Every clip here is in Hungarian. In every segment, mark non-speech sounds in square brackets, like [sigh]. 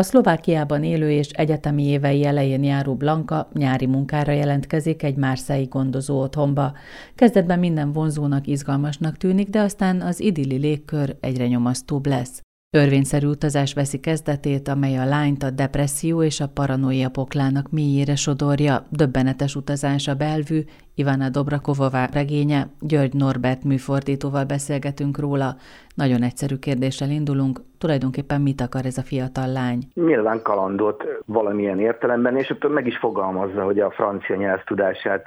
A Szlovákiában élő és egyetemi évei elején járó Blanka nyári munkára jelentkezik egy márszai gondozó otthonba. Kezdetben minden vonzónak, izgalmasnak tűnik, de aztán az idilli légkör egyre nyomasztóbb lesz. Örvényszerű utazás veszi kezdetét, amely a lányt a depresszió és a paranoia poklának mélyére sodorja. Döbbenetes utazás a belvű, Ivana Dobrakovová regénye, György Norbert műfordítóval beszélgetünk róla. Nagyon egyszerű kérdéssel indulunk, tulajdonképpen mit akar ez a fiatal lány? Nyilván kalandot valamilyen értelemben, és meg is fogalmazza, hogy a francia nyelvtudását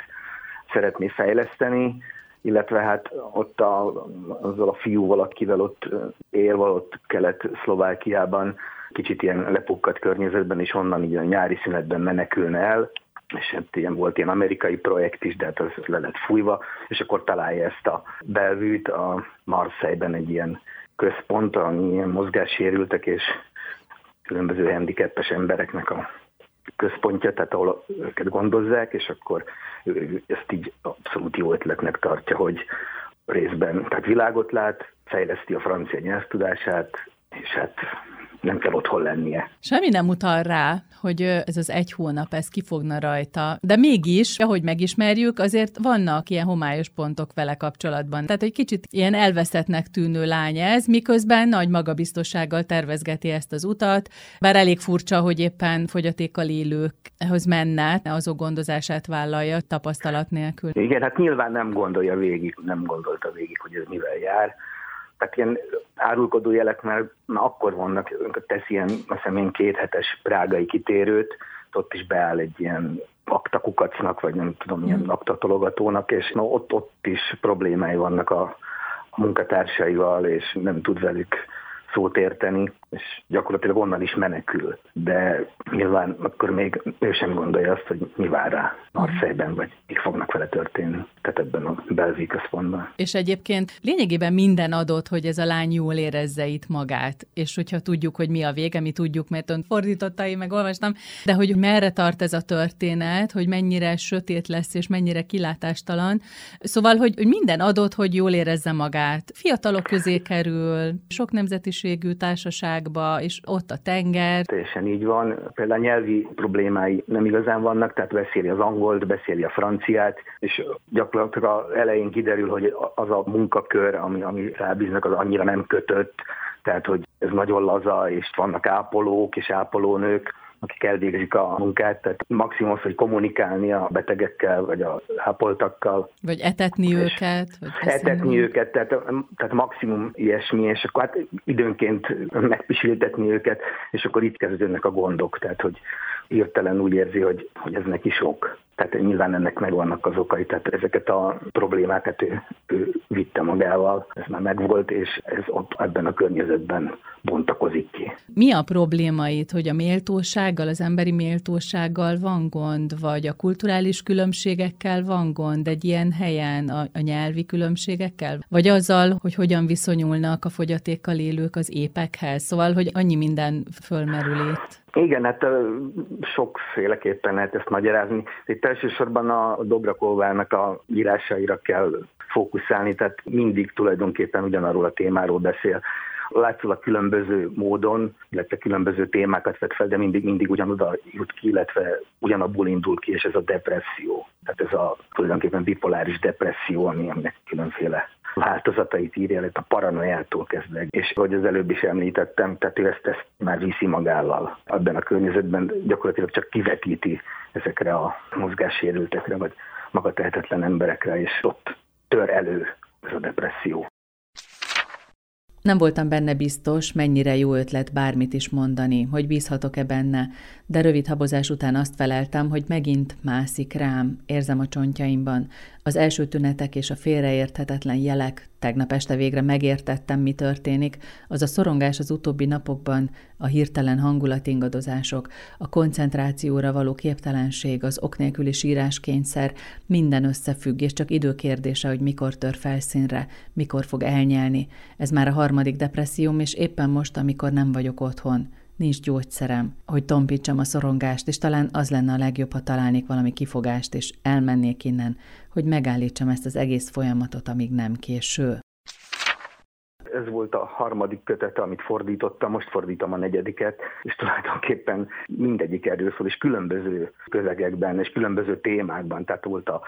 szeretné fejleszteni, illetve hát ott a, azzal a fiúval, akivel ott él, ott kelet-szlovákiában, kicsit ilyen lepukkat környezetben, és onnan így a nyári szünetben menekülne el, és hát ilyen volt ilyen amerikai projekt is, de hát az le lett fújva, és akkor találja ezt a belvűt a Marseille-ben egy ilyen központ, ami ilyen mozgássérültek és különböző handicapes embereknek a központja, tehát ahol őket gondozzák, és akkor ő ezt így abszolút jó ötletnek tartja, hogy részben, tehát világot lát, fejleszti a francia nyelvtudását, és hát nem kell otthon lennie. Semmi nem utal rá, hogy ez az egy hónap, ez kifogna rajta. De mégis, ahogy megismerjük, azért vannak ilyen homályos pontok vele kapcsolatban. Tehát egy kicsit ilyen elveszettnek tűnő lány ez, miközben nagy magabiztossággal tervezgeti ezt az utat, bár elég furcsa, hogy éppen fogyatékkal élőkhez menne, azok gondozását vállalja tapasztalat nélkül. Igen, hát nyilván nem gondolja végig, nem gondolta végig, hogy ez mivel jár tehát ilyen árulkodó jelek már, már akkor vannak, tesz ilyen, azt hiszem én kéthetes prágai kitérőt, ott is beáll egy ilyen aktakukacnak, vagy nem tudom, ilyen mm. aktatologatónak, és na, ott, ott is problémái vannak a, a munkatársaival, és nem tud velük szót érteni, és gyakorlatilag onnan is menekül. De nyilván akkor még ő sem gondolja azt, hogy mi vár rá Marseille-ben, vagy mi fognak vele történni, tehát ebben a belvík központban. És egyébként lényegében minden adott, hogy ez a lány jól érezze itt magát, és hogyha tudjuk, hogy mi a vége, mi tudjuk, mert ön fordítottai, meg olvastam, de hogy merre tart ez a történet, hogy mennyire sötét lesz, és mennyire kilátástalan. Szóval, hogy, minden adott, hogy jól érezze magát. Fiatalok közé kerül, sok nemzetiségű társaságba, és ott a tenger. Teljesen így van. Például nyelvi problémái nem igazán vannak, tehát beszéli az angolt, beszéli a franciát, és gyakorlatilag elején kiderül, hogy az a munkakör, ami, ami rábíznak, az annyira nem kötött, tehát hogy ez nagyon laza, és vannak ápolók és ápolónők, akik elvégzik a munkát, tehát maximum az, hogy kommunikálni a betegekkel, vagy a ápoltakkal. Vagy etetni őket. Vagy etetni őket, tehát, tehát maximum ilyesmi, és akkor hát időnként megpisiltetni őket, és akkor itt kezdődnek a gondok, tehát hogy hirtelen úgy érzi, hogy, hogy ez neki sok. Tehát nyilván ennek megvannak az okai, tehát ezeket a problémákat ő, ő vitte magával, ez már megvolt, és ez ott ebben a környezetben bontakozik ki. Mi a probléma itt, hogy a méltósággal, az emberi méltósággal van gond, vagy a kulturális különbségekkel van gond egy ilyen helyen, a, a nyelvi különbségekkel, vagy azzal, hogy hogyan viszonyulnak a fogyatékkal élők az épekhez? Szóval, hogy annyi minden fölmerül itt. Igen, hát sokféleképpen lehet ezt magyarázni. Itt elsősorban a Dobrakovának a írásaira kell fókuszálni, tehát mindig tulajdonképpen ugyanarról a témáról beszél. Látszólag különböző módon, illetve különböző témákat vett fel, de mindig, mindig ugyanoda jut ki, illetve ugyanabból indul ki, és ez a depresszió. Tehát ez a tulajdonképpen bipoláris depresszió, ami, aminek különféle változatait írja, a paranoiától kezdve. És ahogy az előbb is említettem, tehát ő ezt, ezt már viszi magával. Abban a környezetben gyakorlatilag csak kivetíti ezekre a mozgássérültekre, vagy magatehetetlen emberekre, és ott tör elő ez a depresszió. Nem voltam benne biztos, mennyire jó ötlet bármit is mondani, hogy bízhatok-e benne, de rövid habozás után azt feleltem, hogy megint mászik rám, érzem a csontjaimban. Az első tünetek és a félreérthetetlen jelek, tegnap este végre megértettem, mi történik, az a szorongás az utóbbi napokban, a hirtelen hangulatingadozások, a koncentrációra való képtelenség, az ok nélküli síráskényszer, minden összefügg, és csak időkérdése, hogy mikor tör felszínre, mikor fog elnyelni. Ez már a harmadik depresszióm, és éppen most, amikor nem vagyok otthon nincs gyógyszerem, hogy tompítsam a szorongást, és talán az lenne a legjobb, ha találnék valami kifogást, és elmennék innen, hogy megállítsam ezt az egész folyamatot, amíg nem késő. ez volt a harmadik kötete, amit fordítottam, most fordítom a negyediket, és tulajdonképpen mindegyik erről szól, és különböző közegekben, és különböző témákban, tehát volt a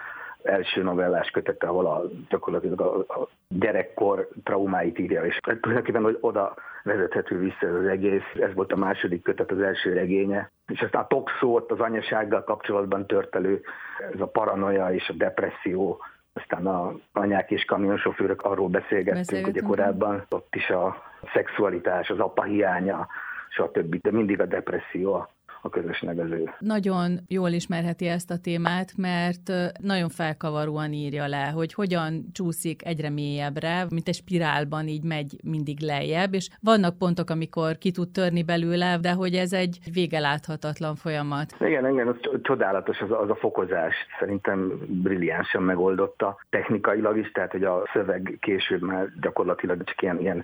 első novellás kötete, ahol a, gyakorlatilag a, a gyerekkor traumáit írja, és tulajdonképpen hogy oda vezethető vissza az egész. Ez volt a második kötet, az első regénye. És aztán a toxó, ott az anyasággal kapcsolatban törtelő, ez a paranoia és a depresszió, aztán a anyák és kamionsofőrök arról beszélgettünk, ugye korábban ott is a szexualitás, az apa hiánya, stb. De mindig a depresszió a közös nevező. Nagyon jól ismerheti ezt a témát, mert nagyon felkavaróan írja le, hogy hogyan csúszik egyre mélyebbre, mint egy spirálban így megy mindig lejjebb, és vannak pontok, amikor ki tud törni belőle, de hogy ez egy vége láthatatlan folyamat. Igen, igen, az csodálatos az, az a fokozás. Szerintem brilliánsan megoldotta technikailag is, tehát hogy a szöveg később már gyakorlatilag csak ilyen, ilyen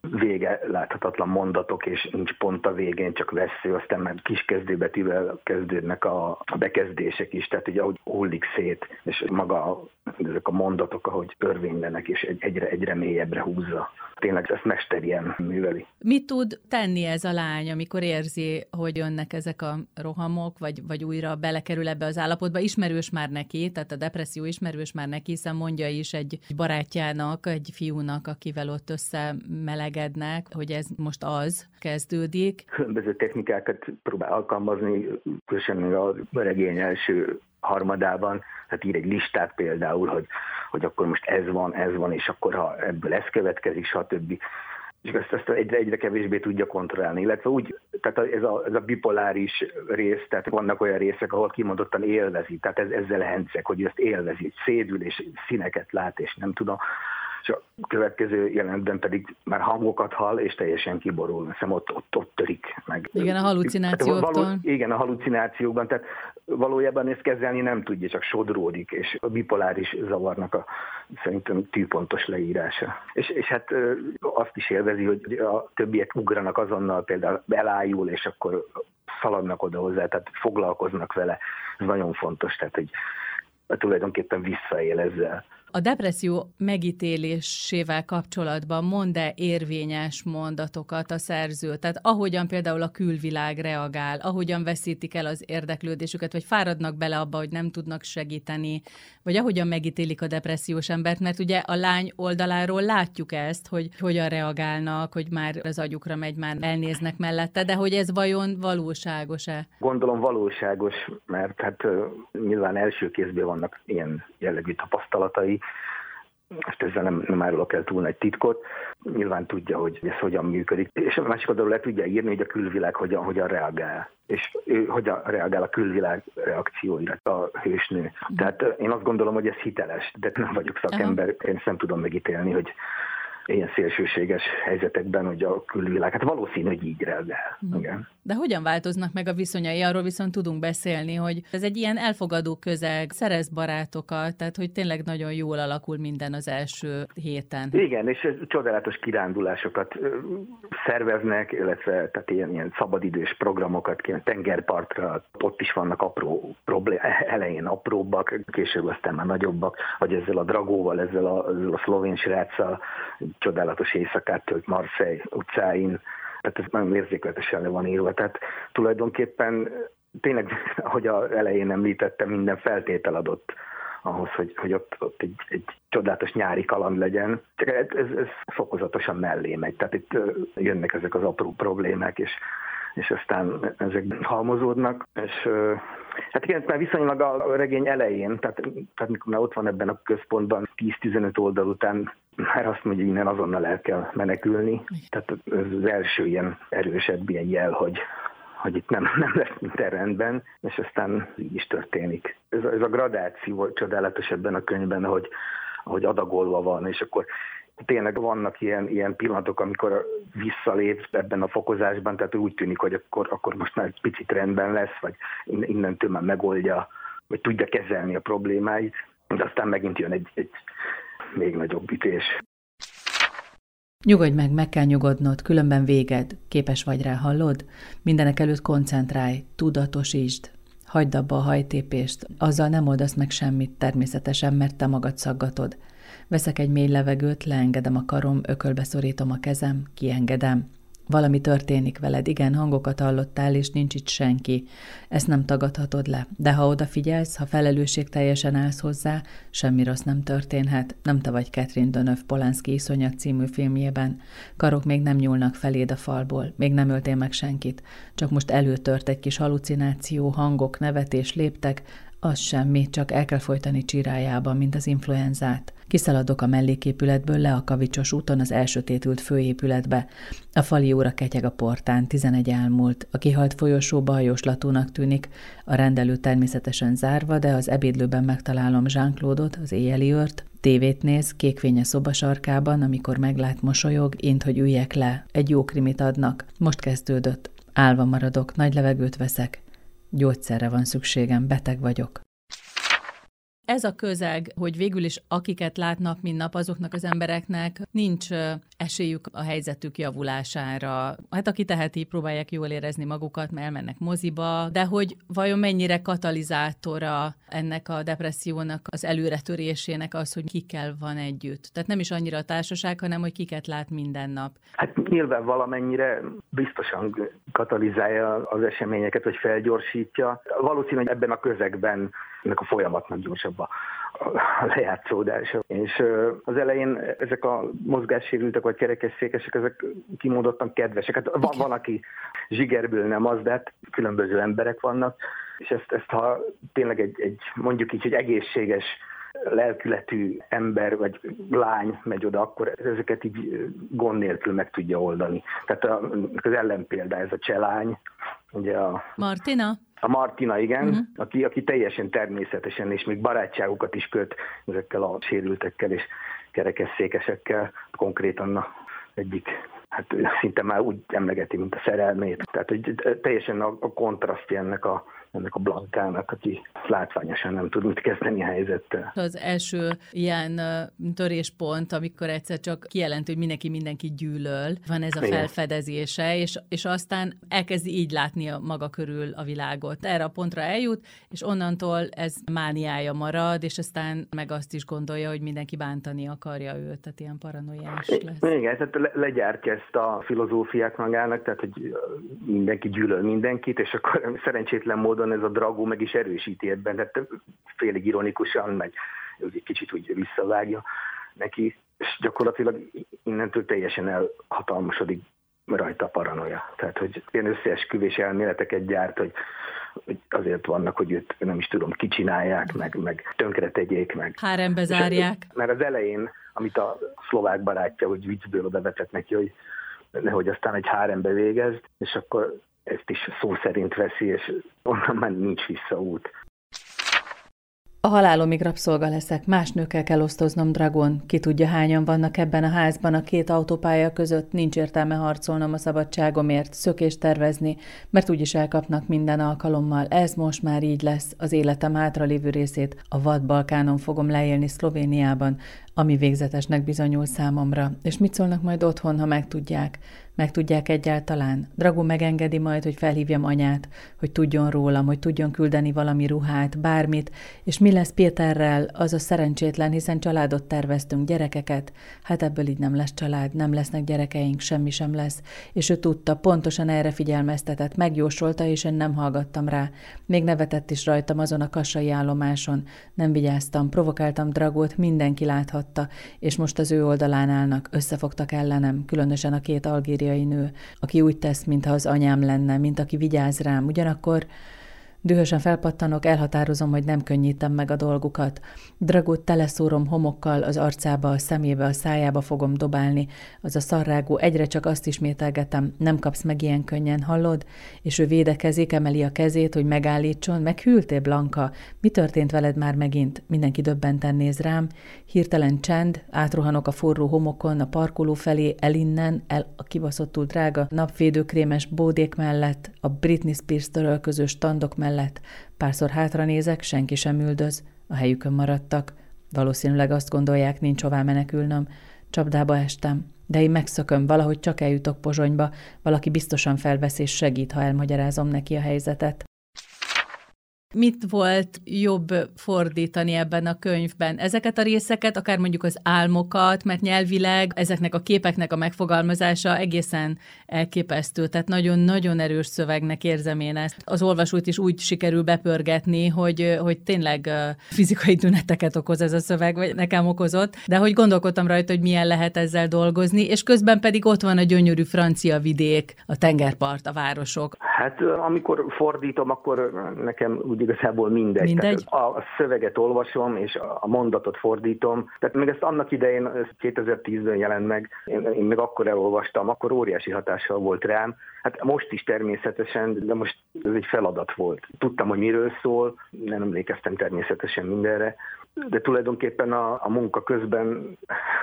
vége láthatatlan mondatok, és nincs pont a végén, csak vesző, aztán már kis kezdőbetűvel kezdődnek a bekezdések is, tehát ugye ahogy hullik szét, és maga ezek a mondatok, ahogy örvénylenek, és egyre, egyre mélyebbre húzza. Tényleg ezt mesterien műveli. Mit tud tenni ez a lány, amikor érzi, hogy jönnek ezek a rohamok, vagy, vagy újra belekerül ebbe az állapotba? Ismerős már neki, tehát a depresszió ismerős már neki, hiszen mondja is egy barátjának, egy fiúnak, akivel ott összemelegednek, hogy ez most az kezdődik. Különböző technikákat próbál alkalmazni, különösen a regény első harmadában, tehát ír egy listát például, hogy, hogy akkor most ez van, ez van, és akkor ha ebből ez következik, stb. És ezt, ezt egyre, egyre kevésbé tudja kontrollálni, illetve úgy, tehát ez a, ez a bipoláris rész, tehát vannak olyan részek, ahol kimondottan élvezi, tehát ez, ezzel hencek, hogy ezt élvezi, szédül és színeket lát, és nem tudom, és a következő jelenetben pedig már hangokat hall, és teljesen kiborul. Hiszem ott, ott, ott törik meg. Igen, a halucinációktól. Való, igen, a halucinációkban, tehát valójában ezt kezelni nem tudja, csak sodródik, és a bipoláris zavarnak a szerintem tűpontos leírása. És, és hát azt is élvezi, hogy a többiek ugranak azonnal, például belájul, és akkor szaladnak oda hozzá, tehát foglalkoznak vele. Ez nagyon fontos, tehát hogy tulajdonképpen visszaél ezzel. A depresszió megítélésével kapcsolatban mond-e érvényes mondatokat a szerző? Tehát ahogyan például a külvilág reagál, ahogyan veszítik el az érdeklődésüket, vagy fáradnak bele abba, hogy nem tudnak segíteni, vagy ahogyan megítélik a depressziós embert, mert ugye a lány oldaláról látjuk ezt, hogy hogyan reagálnak, hogy már az agyukra megy, már elnéznek mellette, de hogy ez vajon valóságos-e? Gondolom valóságos, mert hát nyilván első kézből vannak ilyen jellegű tapasztalatai, most ezzel nem, nem árulok el túl nagy titkot, nyilván tudja, hogy ez hogyan működik, és a másik oldalról le tudja írni, hogy a külvilág hogyan, hogyan reagál, és ő hogyan reagál a külvilág reakcióira a hősnő. Tehát én azt gondolom, hogy ez hiteles, de nem vagyok szakember, én ezt nem tudom megítélni, hogy ilyen szélsőséges helyzetekben, hogy a külvilág, hát valószínű, hogy így reagál. Mm. Igen. De hogyan változnak meg a viszonyai? Arról viszont tudunk beszélni, hogy ez egy ilyen elfogadó közeg, szerez barátokat, tehát hogy tényleg nagyon jól alakul minden az első héten. Igen, és csodálatos kirándulásokat szerveznek, illetve tehát ilyen, ilyen szabadidős programokat, ilyen tengerpartra, ott is vannak apró problém, elején apróbbak, később aztán már nagyobbak, vagy ezzel a dragóval, ezzel a, ezzel a szlovén sráccal, csodálatos éjszakát tölt Marseille utcáin, tehát ez nagyon érzékletesen le van írva. Tehát tulajdonképpen tényleg, ahogy az elején említettem, minden feltétel adott ahhoz, hogy, hogy ott, ott egy, egy csodálatos nyári kaland legyen. Csak ez, ez, ez fokozatosan mellé megy. Tehát itt jönnek ezek az apró problémák, és és aztán ezek halmozódnak, és hát igen, már viszonylag a regény elején, tehát, tehát mikor már ott van ebben a központban 10-15 oldal után, már azt mondja, hogy innen azonnal el kell menekülni. Tehát ez az első ilyen erősebb ilyen jel, hogy, hogy itt nem, nem lesz minden rendben, és aztán így is történik. Ez ez a gradáció csodálatos ebben a könyvben, hogy ahogy adagolva van, és akkor tényleg vannak ilyen, ilyen pillanatok, amikor visszalép ebben a fokozásban, tehát úgy tűnik, hogy akkor, akkor most már egy picit rendben lesz, vagy innentől már megoldja, vagy tudja kezelni a problémáit, de aztán megint jön egy, egy még nagyobb ütés. Nyugodj meg, meg kell nyugodnod, különben véged. Képes vagy rá, hallod? Mindenek előtt koncentrálj, tudatosítsd. Hagyd abba a hajtépést, azzal nem oldasz meg semmit természetesen, mert te magad szaggatod. Veszek egy mély levegőt, leengedem a karom, ökölbe szorítom a kezem, kiengedem. Valami történik veled, igen, hangokat hallottál, és nincs itt senki. Ezt nem tagadhatod le. De ha odafigyelsz, ha felelősség teljesen állsz hozzá, semmi rossz nem történhet. Nem te vagy Catherine Dönöv Polanski iszonyat című filmjében. Karok még nem nyúlnak feléd a falból, még nem öltél meg senkit. Csak most előtört egy kis halucináció, hangok, nevetés léptek, az semmi, csak el kell folytani csirájában, mint az influenzát. Kiszaladok a melléképületből le a kavicsos úton az elsötétült főépületbe. A fali óra ketyeg a portán, tizenegy elmúlt. A kihalt folyosó bajoslatúnak tűnik, a rendelő természetesen zárva, de az ebédlőben megtalálom Jean-Claude-ot, az éjjeli őrt, Tévét néz, kékfénye szobasarkában, amikor meglát mosolyog, int, hogy üljek le. Egy jó krimit adnak. Most kezdődött. Álva maradok, nagy levegőt veszek. Gyógyszerre van szükségem, beteg vagyok ez a közeg, hogy végül is akiket lát nap, mint nap, azoknak az embereknek nincs esélyük a helyzetük javulására. Hát aki teheti, próbálják jól érezni magukat, mert elmennek moziba, de hogy vajon mennyire katalizátora ennek a depressziónak, az előretörésének az, hogy kikkel van együtt. Tehát nem is annyira a társaság, hanem hogy kiket lát minden nap. Hát nyilván valamennyire biztosan katalizálja az eseményeket, vagy felgyorsítja. Valószínű, hogy ebben a közegben ennek a folyamatnak gyorsabb a, lejátszódása. És az elején ezek a mozgássérültek vagy kerekesszékesek, ezek kimondottan kedvesek. Hát van, van, aki zsigerből nem az, de hát különböző emberek vannak, és ezt, ezt ha tényleg egy, egy mondjuk így, egy egészséges lelkületű ember vagy lány megy oda, akkor ezeket így gond nélkül meg tudja oldani. Tehát az ellenpélda ez a cselány, ugye a... Martina? A Martina, igen, uh-huh. aki, aki teljesen természetesen, és még barátságokat is köt ezekkel a sérültekkel és kerekesszékesekkel, konkrétan a egyik hát szinte már úgy emlegeti, mint a szerelmét. Tehát hogy teljesen a, a kontrasztja ennek a ennek a Blankának, aki látványosan nem tud mit kezdeni a helyzettel. Az első ilyen töréspont, amikor egyszer csak kijelent, hogy mindenki mindenki gyűlöl, van ez a Igen. felfedezése, és, és aztán elkezdi így látni a maga körül a világot. Erre a pontra eljut, és onnantól ez mániája marad, és aztán meg azt is gondolja, hogy mindenki bántani akarja őt, tehát ilyen paranoiás lesz. Igen, tehát le, legyártja ezt a filozófiát magának, tehát hogy mindenki gyűlöl mindenkit, és akkor szerencsétlen módon módon ez a dragó meg is erősíti ebben, tehát félig ironikusan, meg egy kicsit úgy visszavágja neki, és gyakorlatilag innentől teljesen elhatalmasodik rajta a paranoia. Tehát, hogy ilyen összeesküvés elméleteket gyárt, hogy, hogy azért vannak, hogy őt nem is tudom, kicsinálják, meg, meg tönkre tegyék meg. Hárembe zárják. Mert az elején, amit a szlovák barátja, hogy viccből oda vetett neki, hogy nehogy aztán egy hárembe végezd, és akkor ezt is szó szerint veszi, és onnan már nincs visszaút. A halálomig rabszolga leszek, más nőkkel kell osztoznom, Dragon. Ki tudja, hányan vannak ebben a házban a két autópálya között, nincs értelme harcolnom a szabadságomért, szökést tervezni, mert úgyis elkapnak minden alkalommal. Ez most már így lesz, az életem hátralévő részét a vad Balkánon fogom leélni Szlovéniában, ami végzetesnek bizonyul számomra. És mit szólnak majd otthon, ha megtudják? Megtudják egyáltalán? Dragó megengedi majd, hogy felhívjam anyát, hogy tudjon rólam, hogy tudjon küldeni valami ruhát, bármit, és mi lesz Péterrel, az a szerencsétlen, hiszen családot terveztünk, gyerekeket. Hát ebből így nem lesz család, nem lesznek gyerekeink, semmi sem lesz. És ő tudta, pontosan erre figyelmeztetett, megjósolta, és én nem hallgattam rá. Még nevetett is rajtam azon a kassai állomáson. Nem vigyáztam, provokáltam Dragót, mindenki láthatta, és most az ő oldalán állnak, összefogtak ellenem, különösen a két algéri algériai nő, aki úgy tesz, mintha az anyám lenne, mint aki vigyáz rám. Ugyanakkor Dühösen felpattanok, elhatározom, hogy nem könnyítem meg a dolgukat. Dragót teleszórom homokkal, az arcába, a szemébe, a szájába fogom dobálni. Az a szarrágó, egyre csak azt ismételgetem, nem kapsz meg ilyen könnyen, hallod? És ő védekezik, emeli a kezét, hogy megállítson. Meghűltél, Blanka? Mi történt veled már megint? Mindenki döbbenten néz rám. Hirtelen csend, átruhanok a forró homokon, a parkoló felé, el innen, el a kibaszottul drága napvédőkrémes bódék mellett, a Britney Spears törölköző standok mellett, mellett. Párszor hátra nézek, senki sem üldöz, a helyükön maradtak. Valószínűleg azt gondolják, nincs hová menekülnöm. Csapdába estem, de én megszököm, valahogy csak eljutok Pozsonyba, valaki biztosan felvesz és segít, ha elmagyarázom neki a helyzetet. Mit volt jobb fordítani ebben a könyvben? Ezeket a részeket, akár mondjuk az álmokat, mert nyelvileg ezeknek a képeknek a megfogalmazása egészen elképesztő, tehát nagyon-nagyon erős szövegnek érzem én ezt. Az olvasót is úgy sikerül bepörgetni, hogy, hogy tényleg fizikai tüneteket okoz ez a szöveg, vagy nekem okozott, de hogy gondolkodtam rajta, hogy milyen lehet ezzel dolgozni, és közben pedig ott van a gyönyörű francia vidék, a tengerpart, a városok. Hát amikor fordítom, akkor nekem úgy igazából mindegy. mindegy? Tehát a szöveget olvasom, és a mondatot fordítom. Tehát még ezt annak idején, 2010-ben jelent meg, én, én még akkor elolvastam, akkor óriási hatással volt rám. Hát most is természetesen, de most ez egy feladat volt. Tudtam, hogy miről szól, nem emlékeztem természetesen mindenre, de tulajdonképpen a, a munka közben,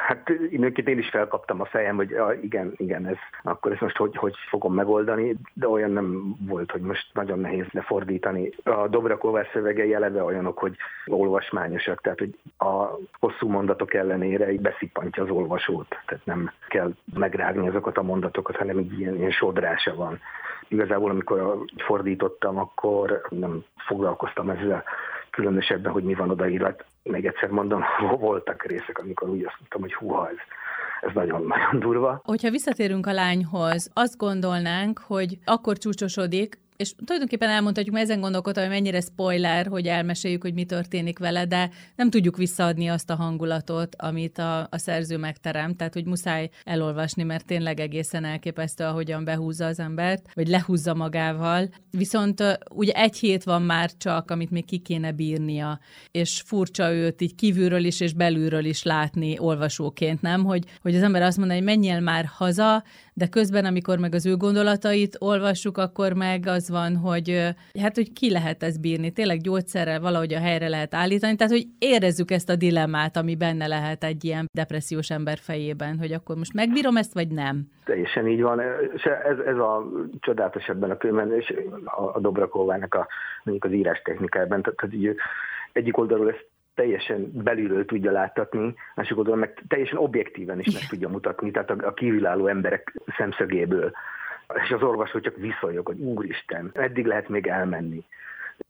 hát időnként én is felkaptam a fejem, hogy ja, igen, igen, ez, akkor ezt most hogy, hogy fogom megoldani, de olyan nem volt, hogy most nagyon nehéz lefordítani. A Dobrakovás szövegei eleve olyanok, hogy olvasmányosak, tehát hogy a hosszú mondatok ellenére így beszippantja az olvasót, tehát nem kell megrágni azokat a mondatokat, hanem így ilyen, ilyen sodrása van. Igazából, amikor fordítottam, akkor nem foglalkoztam ezzel különösebben, hogy mi van odaírva. Még egyszer mondom, [laughs] voltak részek, amikor úgy azt mondtam, hogy húha, ez, ez nagyon-nagyon durva. Hogyha visszatérünk a lányhoz, azt gondolnánk, hogy akkor csúcsosodik, és tulajdonképpen elmondhatjuk, mert ezen gondolkodtam, hogy mennyire spoiler, hogy elmeséljük, hogy mi történik vele, de nem tudjuk visszaadni azt a hangulatot, amit a, a szerző megterem, tehát hogy muszáj elolvasni, mert tényleg egészen elképesztő, ahogyan behúzza az embert, vagy lehúzza magával. Viszont ugye egy hét van már csak, amit még ki kéne bírnia, és furcsa őt így kívülről is és belülről is látni olvasóként, nem? Hogy, hogy az ember azt mondja, hogy menjél már haza, de közben, amikor meg az ő gondolatait olvassuk, akkor meg az van, hogy hát, hogy ki lehet ezt bírni, tényleg gyógyszerrel valahogy a helyre lehet állítani, tehát, hogy érezzük ezt a dilemmát, ami benne lehet egy ilyen depressziós ember fejében, hogy akkor most megbírom ezt, vagy nem. Teljesen így van, és ez, ez a csodálatos ebben a könyvben, és a, a Dobrakovának a, mondjuk az írás technikájában, tehát, hogy egyik oldalról ezt teljesen belülről tudja láttatni, másik oldalon meg teljesen objektíven is meg tudja mutatni, tehát a, a kívülálló emberek szemszögéből. És az orvosok csak viszonyok, hogy úristen, eddig lehet még elmenni.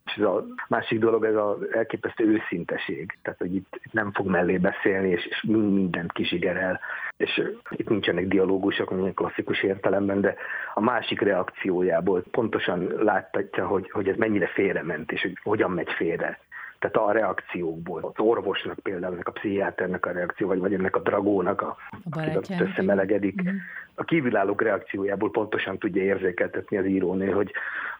És ez a másik dolog, ez az elképesztő őszinteség. Tehát, hogy itt, nem fog mellé beszélni, és, és mindent kisigerel. És itt nincsenek dialógusok, mondjuk klasszikus értelemben, de a másik reakciójából pontosan láttatja, hogy, hogy ez mennyire félrement, és hogy hogyan megy félre. Tehát a reakciókból, az orvosnak például, ennek a pszichiáternek a reakció, vagy, vagy ennek a dragónak, a, a összemelegedik, uh-huh. a kívülállók reakciójából pontosan tudja érzékeltetni az írónél, hogy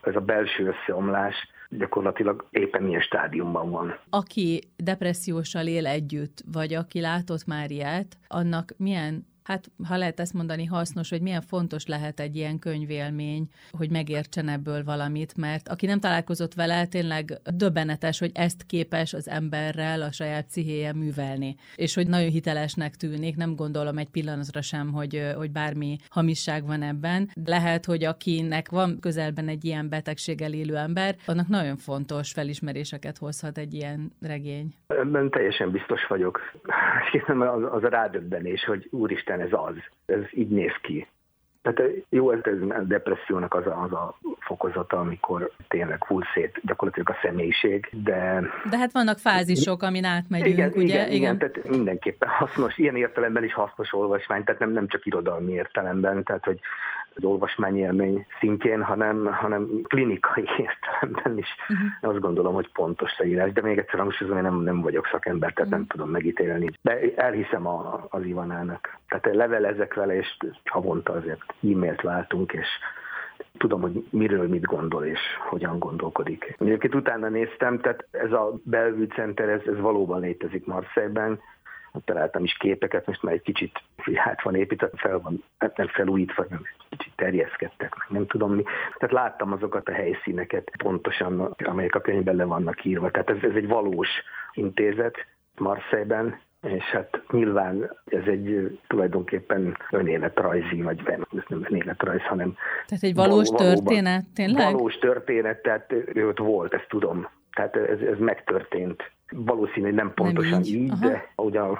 ez a belső összeomlás gyakorlatilag éppen milyen stádiumban van. Aki depressziósal él együtt, vagy aki látott már ilyet, annak milyen hát ha lehet ezt mondani, hasznos, hogy milyen fontos lehet egy ilyen könyvélmény, hogy megértsen ebből valamit, mert aki nem találkozott vele, tényleg döbbenetes, hogy ezt képes az emberrel a saját pszichéje művelni. És hogy nagyon hitelesnek tűnik, nem gondolom egy pillanatra sem, hogy, hogy bármi hamisság van ebben. Lehet, hogy akinek van közelben egy ilyen betegséggel élő ember, annak nagyon fontos felismeréseket hozhat egy ilyen regény. Ebben teljesen biztos vagyok. [laughs] Az, az a rádöbbenés, hogy úristen, Isten ez az, ez így néz ki. Tehát jó, ez a depressziónak az a, az a fokozata, amikor tényleg hull szét gyakorlatilag a személyiség, de... De hát vannak fázisok, amin átmegyünk, igen, ugye? Igen, igen, igen, tehát mindenképpen hasznos, ilyen értelemben is hasznos olvasmány, tehát nem, nem csak irodalmi értelemben, tehát hogy az olvasmányélmény szintjén, hanem, hanem klinikai értelemben is. Uh-huh. Azt gondolom, hogy pontos leírás, de még egyszer hangsúlyozom, hogy nem, nem vagyok szakember, tehát uh-huh. nem tudom megítélni. De elhiszem a, az Ivanának. Tehát levelezek vele, és havonta azért e-mailt váltunk, és tudom, hogy miről mit gondol és hogyan gondolkodik. Egyébként utána néztem, tehát ez a Bellevue Center, ez, ez valóban létezik Marseille-ben, találtam is képeket, most már egy kicsit hát van építve, fel van, hát nem felújítva, nem kicsit terjeszkedtek, meg nem tudom mi. Tehát láttam azokat a helyszíneket pontosan, amelyek a könyvben le vannak írva. Tehát ez, ez egy valós intézet Marseille-ben, és hát nyilván ez egy tulajdonképpen önéletrajzi, vagy ez nem önéletrajz, hanem... Tehát egy valós valóban, történet, tényleg? Valós történet, tehát ő ott volt, ezt tudom. Tehát ez, ez megtörtént. Valószínű, hogy nem pontosan nem így, így de ugye a,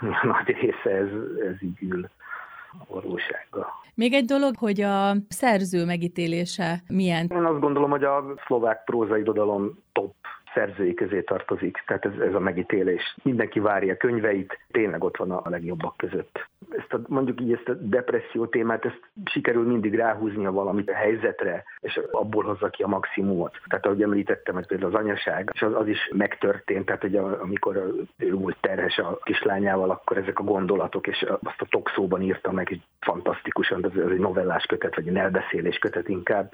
[laughs] nagy része ez, ez így ül a valósággal. Még egy dolog, hogy a szerző megítélése milyen? Én azt gondolom, hogy a szlovák prózai irodalom top szerzői közé tartozik, tehát ez, ez a megítélés. Mindenki várja könyveit, tényleg ott van a legjobbak között. Ezt a, mondjuk így ezt a depresszió témát, ezt sikerül mindig ráhúzni a valamit a helyzetre, és abból hozza ki a maximumot. Tehát ahogy említettem, hogy például az anyaság, és az, az is megtörtént, tehát hogy amikor ő volt terhes a kislányával, akkor ezek a gondolatok, és azt a toxóban írta meg, hogy fantasztikusan, ez, ez egy novellás kötet, vagy egy elbeszélés kötet inkább.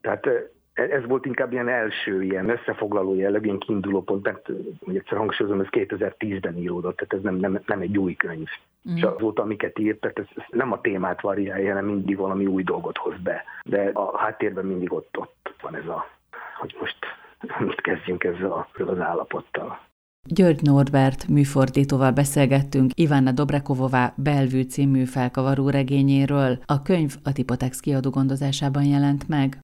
Tehát ez volt inkább ilyen első, ilyen összefoglaló jellegű, ilyen kiinduló pont, mert hogy egyszer hangsúlyozom, ez 2010-ben íródott, tehát ez nem, nem, nem egy új könyv. Mm. És azóta, amiket írt, tehát ez, ez nem a témát variálja, hanem mindig valami új dolgot hoz be. De a háttérben mindig ott, ott van ez a, hogy most mit kezdjünk ezzel az állapottal. György Norbert műfordítóval beszélgettünk Ivánna Dobrekovová Belvű című felkavaró regényéről. A könyv a Tipotex kiadó gondozásában jelent meg.